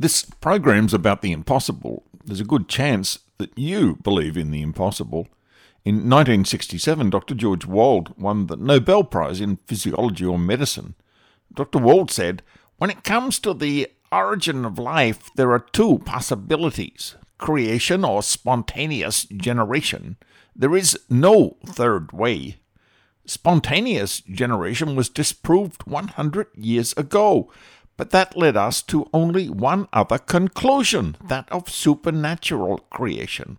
This program's about the impossible. There's a good chance that you believe in the impossible. In 1967, Dr. George Wald won the Nobel Prize in Physiology or Medicine. Dr. Wald said, When it comes to the origin of life, there are two possibilities creation or spontaneous generation. There is no third way. Spontaneous generation was disproved 100 years ago, but that led us to only one other conclusion that of supernatural creation.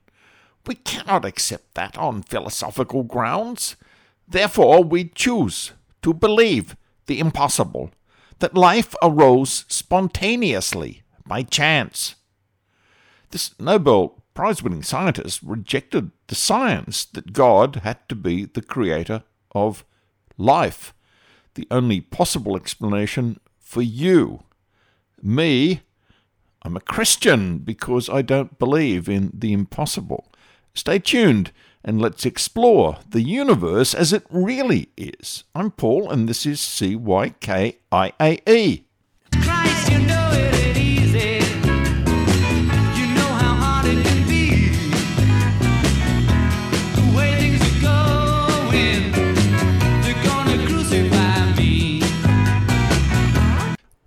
We cannot accept that on philosophical grounds. Therefore, we choose to believe the impossible that life arose spontaneously by chance. This Nobel Prize winning scientist rejected the science that God had to be the creator of life, the only possible explanation for you. Me, I'm a Christian because I don't believe in the impossible. Stay tuned and let's explore the universe as it really is. I'm Paul, and this is CYKIAE.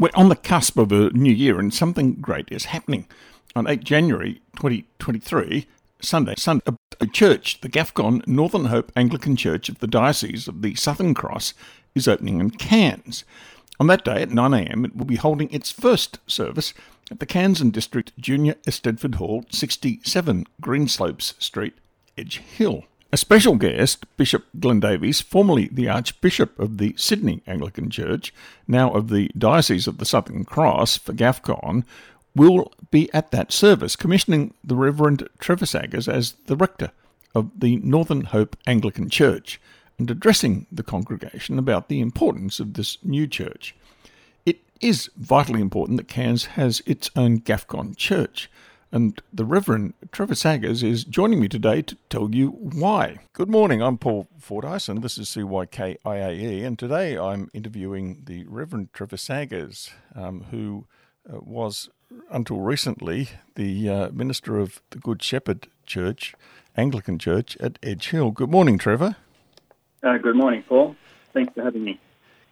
We're on the cusp of a new year, and something great is happening. On 8 January 2023, Sunday, Sunday, a church, the GAFCON Northern Hope Anglican Church of the Diocese of the Southern Cross, is opening in Cairns. On that day at 9am, it will be holding its first service at the Cairns and District Junior Eisteddfod Hall, 67 Greenslopes Street, Edge Hill. A special guest, Bishop Glenn Davies, formerly the Archbishop of the Sydney Anglican Church, now of the Diocese of the Southern Cross for GAFCON, will be at that service, commissioning the Reverend Trevor Saggers as the rector of the Northern Hope Anglican Church and addressing the congregation about the importance of this new church. It is vitally important that Cairns has its own GAFCON church. And the Reverend Trevor Saggers is joining me today to tell you why. Good morning, I'm Paul Fordyce, and this is CYKIAE, and today I'm interviewing the Reverend Trevor Saggers, um, who uh, was until recently the uh, minister of the Good Shepherd Church, Anglican Church at Edge Hill. Good morning, Trevor. Uh, good morning, Paul. Thanks for having me.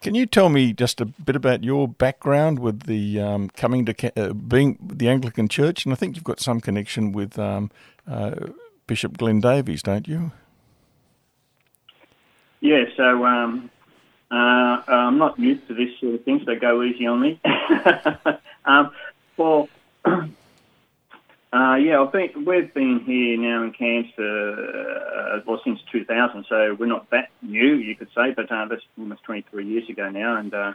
Can you tell me just a bit about your background with the um, coming to uh, being the Anglican Church? And I think you've got some connection with um, uh, Bishop Glenn Davies, don't you? Yeah, so um, uh, I'm not used to this sort of thing, so go easy on me. Um, well, Uh, yeah, I've been, we've been here now in Cairns for, uh, well, since 2000, so we're not that new, you could say, but uh, that's almost 23 years ago now, and uh,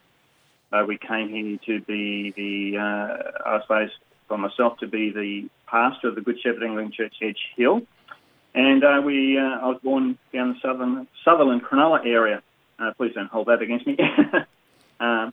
uh, we came here to be the, uh, I suppose, for myself, to be the pastor of the Good Shepherd Anglican Church Edge Hill, and we, I was born down the southern Sutherland Cronulla area. please don't hold that against me. um,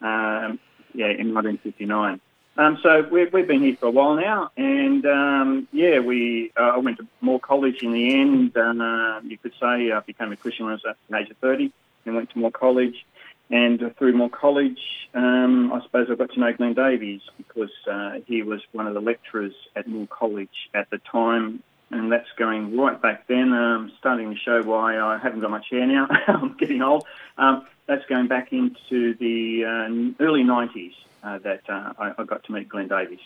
um, yeah, in 1959. Um, so we've, we've been here for a while now, and um, yeah, we uh, I went to Moore College in the end. And, uh, you could say I became a Christian when I was at the age of 30, and went to Moore College. And uh, through Moore College, um, I suppose I got to know Glenn Davies because uh, he was one of the lecturers at Moore College at the time, and that's going right back then. Um, starting to show why I haven't got much hair now. I'm getting old. Um, that's going back into the uh, early 90s uh, that uh, I, I, got to meet Glenn Davies.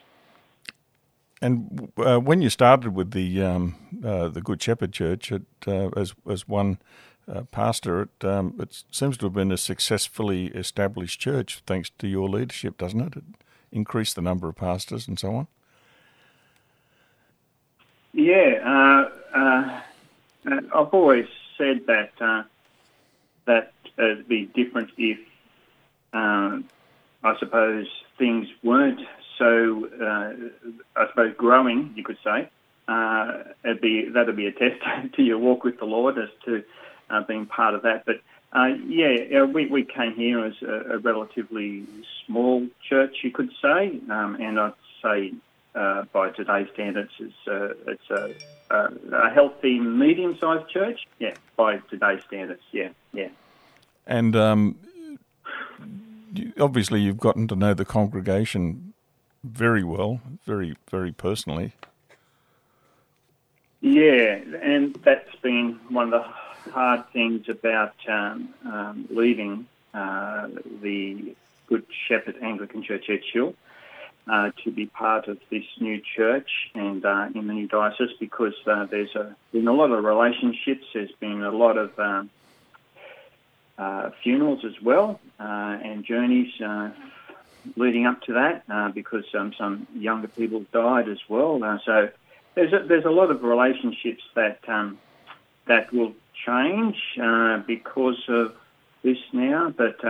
And uh, when you started with the um, uh, the Good Shepherd Church at, uh, as as one uh, pastor, it um, it seems to have been a successfully established church thanks to your leadership, doesn't it? It increased the number of pastors and so on. Yeah, I've always said that that it'd be different if I suppose things weren't so, uh, I suppose, growing, you could say. Uh, it'd be that'd be a test to your walk with the Lord as to uh, being part of that. But uh, yeah, we, we came here as a, a, relatively small church, you could say, um, and I'd say uh, by today's standards, it's a, it's a, a healthy, medium-sized church. Yeah, by today's standards, yeah, yeah. And um, obviously you've gotten to know the congregation very well, very very personally. Yeah, and that's been one of the hard things about um, um, leaving uh, the Good Shepherd Anglican Church Edgehill uh, to be part of this new church and uh, in the new diocese because uh, there's a, been a lot of relationships. There's been a lot of um, funerals as well uh, and journeys uh, leading up to that because um, some younger people died as well. so there's a, there's a lot of relationships that um, that will change because of this now, but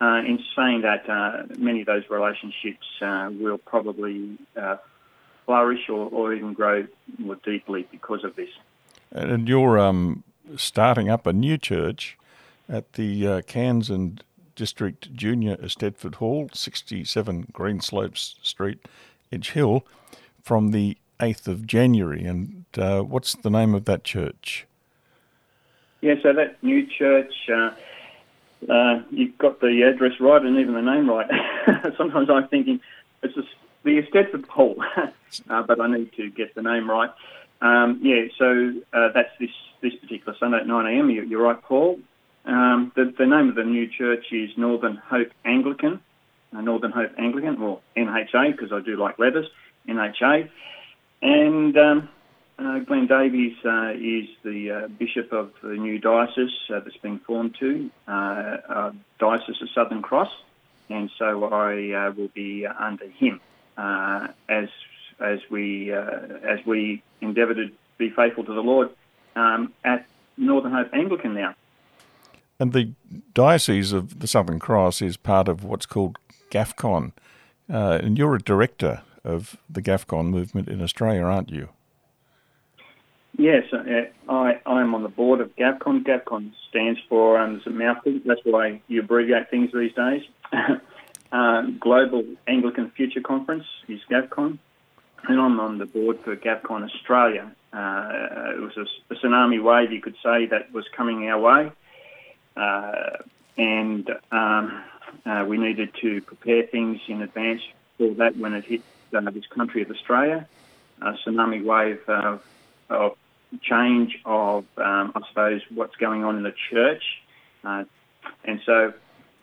uh, in saying that, uh, many of those relationships uh, will probably uh, flourish or, or, even grow more deeply because of this. And you're um, starting up a new church at the uh, Cairns and District Junior Eisteddfod Hall, 67 Greenslopes Street, Edge Hill, from the 8th of January. And uh, what's the name of that church? Yeah, so that new church uh, you've got the address right and even the name right. Sometimes I'm thinking it's just the Eisteddfod Hall, uh, but I need to get the name right. Um, yeah, so uh, that's this, this particular Sunday at 9am. You, are right, Paul. Um, the, the, name of the new church is Northern Hope Anglican, uh, Northern Hope Anglican, or NHA, because I do like letters, NHA. And um, uh, Glenn Davies uh, is the uh, bishop of the new diocese uh, that's been formed to, uh, Diocese of Southern Cross, and so I will be under him as as we as we endeavour to be faithful to the Lord um, at Northern Hope Anglican now. And the Diocese of the Southern Cross is part of what's called GAFCON, and you're a director of the GAFCON movement in Australia, aren't you? Yes, uh, I, I'm on the board of GAFCON. GAFCON stands for, um, it's a mouthful, that's why you abbreviate things these days. uh, Global Anglican Future Conference is GAFCON, and I'm on the board for GAFCON Australia. Uh, it was a, a, tsunami wave, you could say, that was coming our way, uh, and um, uh, we needed to prepare things in advance for that when it hit uh, this country of Australia. A tsunami wave of change of, um, I suppose, what's going on in the church. Uh, and so,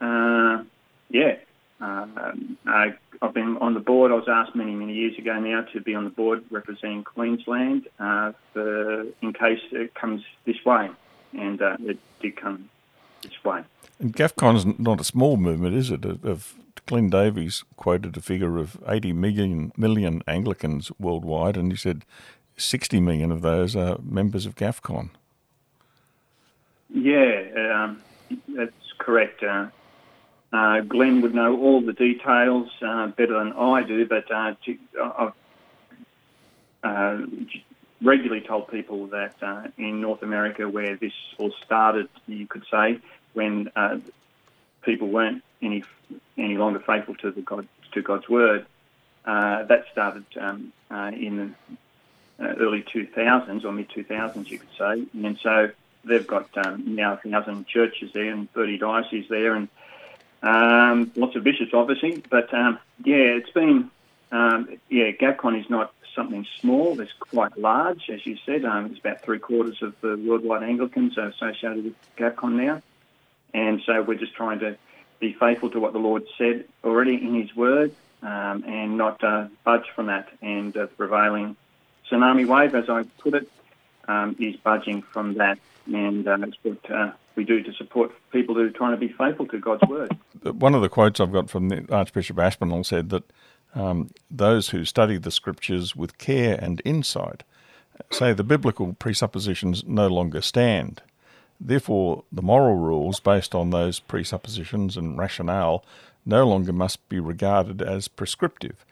uh, yeah, uh, I, have been on the board. I was asked many, many years ago now to be on the board representing Queensland uh, for, in case it comes this way. And uh, it did come this fine. And GAFCON's not a small movement, is it? Of, of Glenn Davies quoted a figure of 80 million, million Anglicans worldwide, and he said 60 million of those are members of GAFCON. Yeah, um, that's correct. Uh, uh, Glenn would know all the details uh, better than I do, but uh, to, I've uh, regularly told people that uh, in North America, where this all started, you could say, when people weren't any any longer faithful to the God to God's word, that started um, in uh, early 2000s or mid 2000s, you could say. And so they've got um, now a thousand churches there and 30 dioceses there, and um, lots of bishops, obviously. But um, yeah, it's been um, yeah, GAFCON is not something small. It's quite large, as you said. Um, it's about three quarters of the worldwide Anglicans are associated with GAFCON now, and so we're just trying to be faithful to what the Lord said already in His Word, um, and not uh, budge from that. And uh, the prevailing tsunami wave, as I put it, um, is budging from that. And uh, what uh, we do to support people who are trying to be faithful to God's word. One of the quotes I've got from Archbishop Aspinall said that um, those who study the scriptures with care and insight say the biblical presuppositions no longer stand. Therefore, the moral rules based on those presuppositions and rationale no longer must be regarded as prescriptive,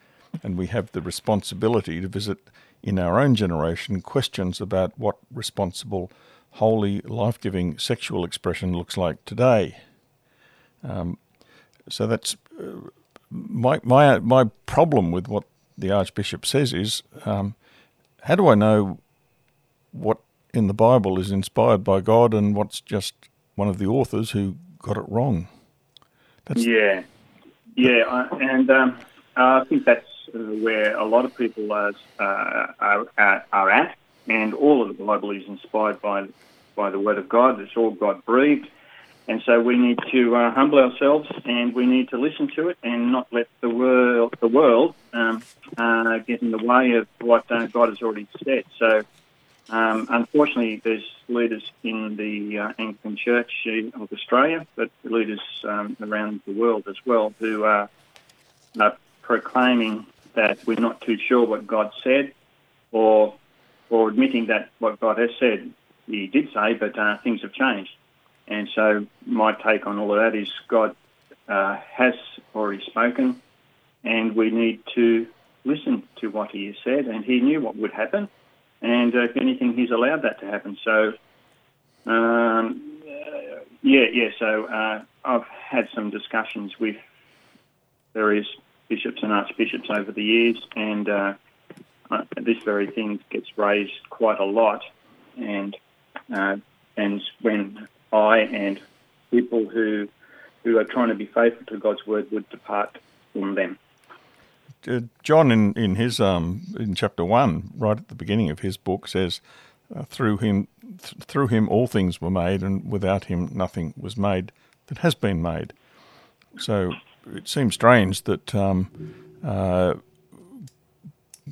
and we have the responsibility to visit in our own generation questions about what responsible, holy, life giving sexual expression looks like today. Um, so that's uh, my, my, my problem with what the Archbishop says is um, how do I know what in the Bible is inspired by God and what's just one of the authors who got it wrong? That's yeah, yeah, and um, I think that's uh, where a lot of people are, uh, are, are at, and all of the Bible is inspired by by the Word of God. It's all God breathed, and so we need to uh, humble ourselves and we need to listen to it and not let the world the world um, uh, get in the way of what uh, God has already said. So. Um, unfortunately, there's leaders in the uh, Anglican Church of Australia, but leaders um, around the world as well, who are, are proclaiming that we're not too sure what God said, or or admitting that what God has said He did say, but uh, things have changed. And so my take on all of that is God uh, has already spoken, and we need to listen to what He has said. And He knew what would happen, and uh, if anything, He's allowed that to happen. So. Um, yeah, yeah. So uh, I've had some discussions with various bishops and archbishops over the years, and uh, uh, this very thing gets raised quite a lot. And uh, and when I and people who who are trying to be faithful to God's word would depart from them. Uh, John, in in his um in chapter one, right at the beginning of his book, says, uh, "Through him, th- through him, all things were made, and without him, nothing was made that has been made." So it seems strange that um, uh,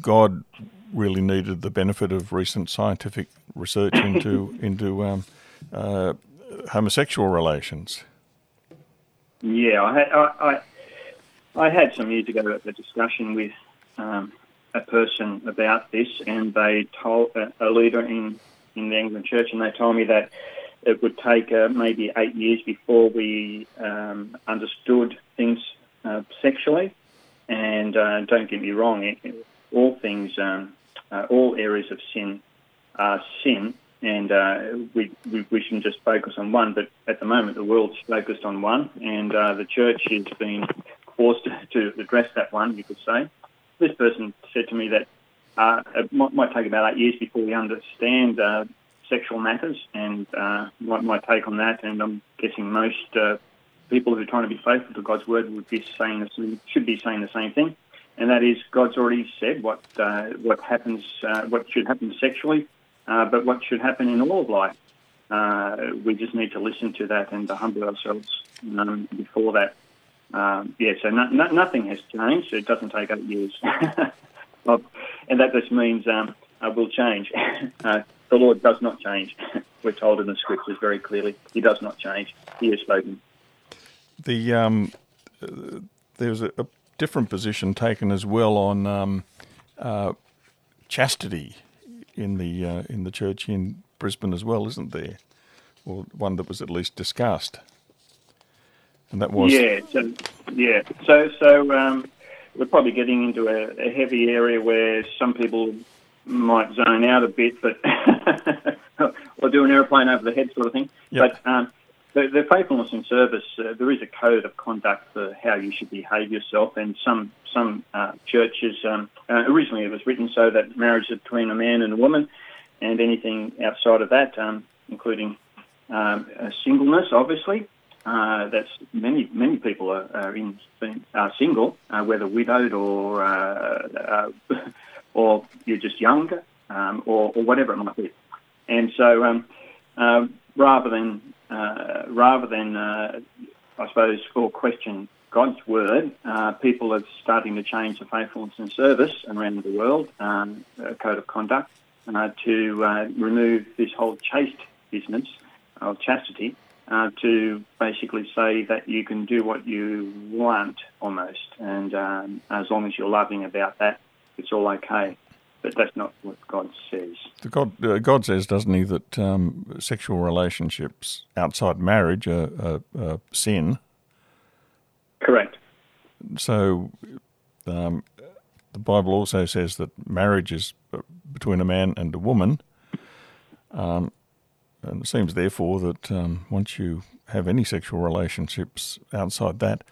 God really needed the benefit of recent scientific research into into um, uh, homosexual relations. Yeah, I had I, I, I, had some years ago a discussion with um, a person about this, and they told a leader in in the Anglican Church, and they told me that it would take uh, maybe eight years before we um, understood things uh, sexually. And uh, don't get me wrong, all things, um, uh, all areas of sin are sin, and uh, we, we, we shouldn't just focus on one. But at the moment, the world's focused on one, and uh, the church has been forced to address that one, you could say. This person said to me that it might, might, take about eight years before we understand sexual matters, and uh, my, my, take on that, and I'm guessing most uh, people who are trying to be faithful to God's word would be saying the should be saying the same thing, and that is God's already said what uh, what happens, uh, what should happen sexually, uh, but what should happen in all of life. Uh, we just need to listen to that and to humble ourselves um, before that. Um, yeah, so no, no, nothing has changed. It doesn't take eight years, and that just means um, will change. the Lord does not change. We're told in the scriptures very clearly, He does not change. He has spoken. The um, uh, there's a, a, different position taken as well on um, uh, chastity in the uh, in the church in Brisbane as well, isn't there? Or one that was at least discussed. And that was yeah, so, yeah. So so um, we're probably getting into a, a heavy area where some people might zone out a bit, but or do an aeroplane over the head sort of thing. Yep. But um, the, the, faithfulness in service, uh, there is a code of conduct for how you should behave yourself, and some some uh, churches um, uh, originally it was written so that marriage is between a man and a woman, and anything outside of that, um, including um, singleness, obviously. Uh, that's many many people are, are in are single, uh, whether widowed or uh, or you're just younger, um, or, or, whatever it might be. And so, um, uh, rather than uh, rather than uh, I suppose question God's word, uh, people are starting to change the faithfulness and service around the world um, code of conduct uh, to uh, remove this whole chaste business of chastity. to basically say that you can do what you want almost, and um, as long as you're loving about that, it's all okay. But that's not what God says. God, uh, God says, doesn't he, that um, sexual relationships outside marriage are, are, are sin? Correct. So um, the Bible also says that marriage is uh, between a man and a woman. Um, and it seems, therefore, that um, once you have any sexual relationships outside that,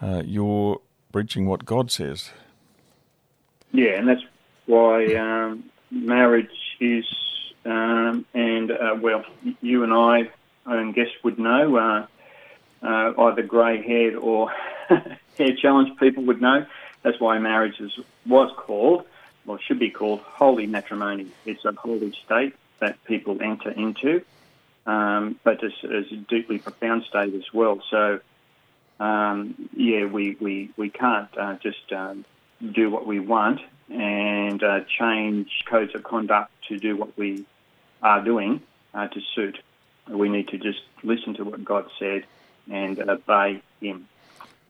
uh, you're breaching what God says. Yeah, and that's why um, marriage is, um, and uh, well, you and I, and guests would know, uh, uh, either grey haired or hair challenged people would know That's why marriage is, was called, or should be called, holy matrimony. It's a holy state that people enter into, um, but it's, it's, a deeply profound state as well. So, um, yeah, we, we, we can't uh, just um, do what we want and uh, change codes of conduct to do what we are doing uh, to suit. We need to just listen to what God said and obey Him.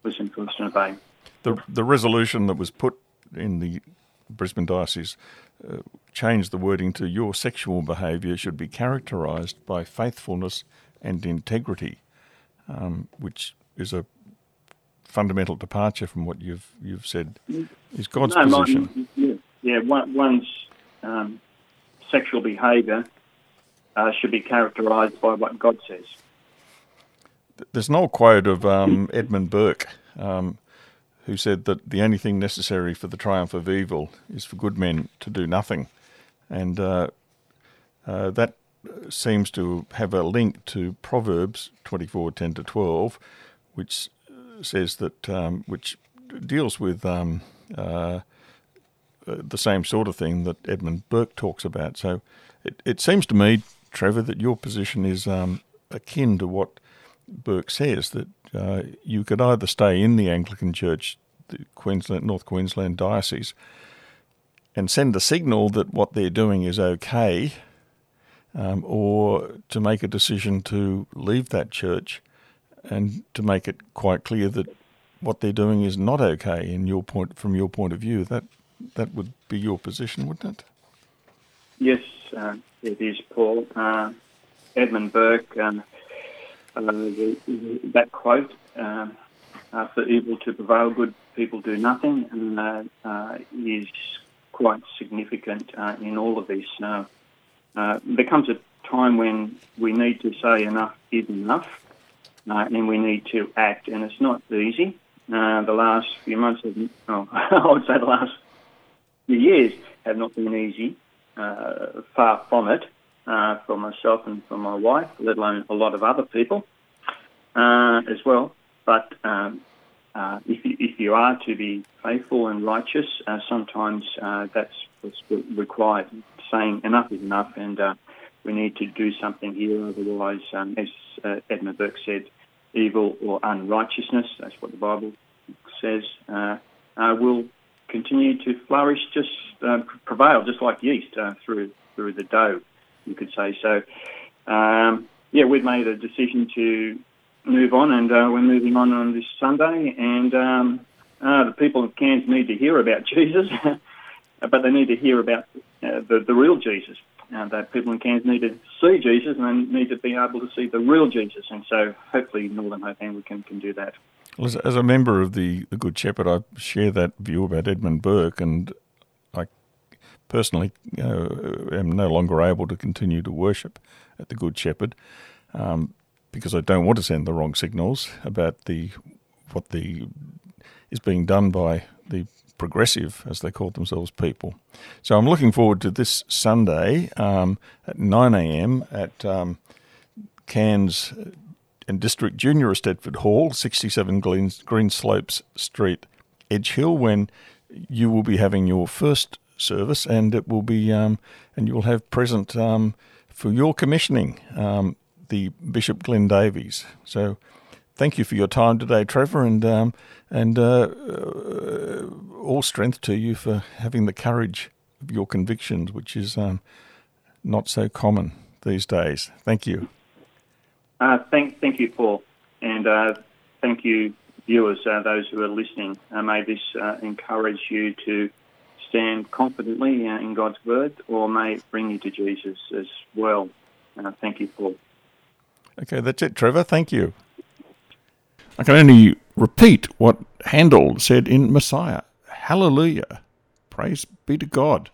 Listen first and obey. The, the resolution that was put in the Brisbane Diocese uh, changed the wording to your sexual behaviour should be characterised by faithfulness and integrity, um, which is a fundamental departure from what you've you've said is God's no, position. yeah, yeah one, one's um, sexual behaviour uh, should be characterised by what God says. There's an old quote of um, Edmund Burke, um, who said that the only thing necessary for the triumph of evil is for good men to do nothing, and uh, uh, that seems to have a link to Proverbs 24:10 to 12, which says that um, which deals with um, uh, the same sort of thing that Edmund Burke talks about. So it, it seems to me, Trevor, that your position is um, akin to what Burke says that uh, you could either stay in the Anglican Church, the Queensland North Queensland diocese, and send a signal that what they're doing is okay, um, or to make a decision to leave that church and to make it quite clear that what they're doing is not okay in your point from your point of view. That that would be your position, wouldn't it? Yes, uh, it is, Paul. Uh, Edmund Burke, um, uh, the, that quote, um, uh, "For evil to prevail, good people do nothing," and uh, uh, is quite significant in all of this. there comes a time when we need to say enough is enough and we need to act. And it's not easy. The last few months, oh, I would say the last few years have not been easy. Uh, far from it, uh, for myself and for my wife, let alone a lot of other people uh, as well. But um, uh, if, you, if you are to be faithful and righteous, sometimes that's what's required. Saying enough is enough, and we need to do something here. Otherwise, um, as uh, Edmund Burke said, evil or unrighteousness, that's what the Bible says, uh, uh, will continue to flourish, just uh, prevail, just like yeast uh, through through the dough, you could say. So, um, yeah, we've made a decision to move on, and uh, we're moving on on this Sunday, and um, the people of Cairns need to hear about Jesus, but they need to hear about the, the real Jesus uh, that people in Cairns need to see Jesus and they need to be able to see the real Jesus. And so hopefully Northern Hope Anglican can do that. Well, as, as a member of the, the Good Shepherd, I share that view about Edmund Burke, and I personally am no longer able to continue to worship at the Good Shepherd um, because I don't want to send the wrong signals about the what the is being done by the progressive, as they call themselves, people. So I'm looking forward to this Sunday um, at 9 a.m. at um, Cairns and District Junior Eisteddfod Hall, 67 Green, Green Slopes Street, Edge Hill, when you will be having your first service, and it will be, um, and you will have present um, for your commissioning um, the Bishop Glenn Davies. So thank you for your time today, Trevor, and um, and uh, uh, all strength to you for having the courage of your convictions, which is um, not so common these days. Thank you. Uh, thank, thank you, Paul, and uh, thank you, viewers, uh, those who are listening. Uh, may this encourage you to stand confidently in God's word, or may it bring you to Jesus as well. thank you, Paul. Okay, that's it, Trevor. Thank you. I can only repeat what Handel said in Messiah Hallelujah. Praise be to God.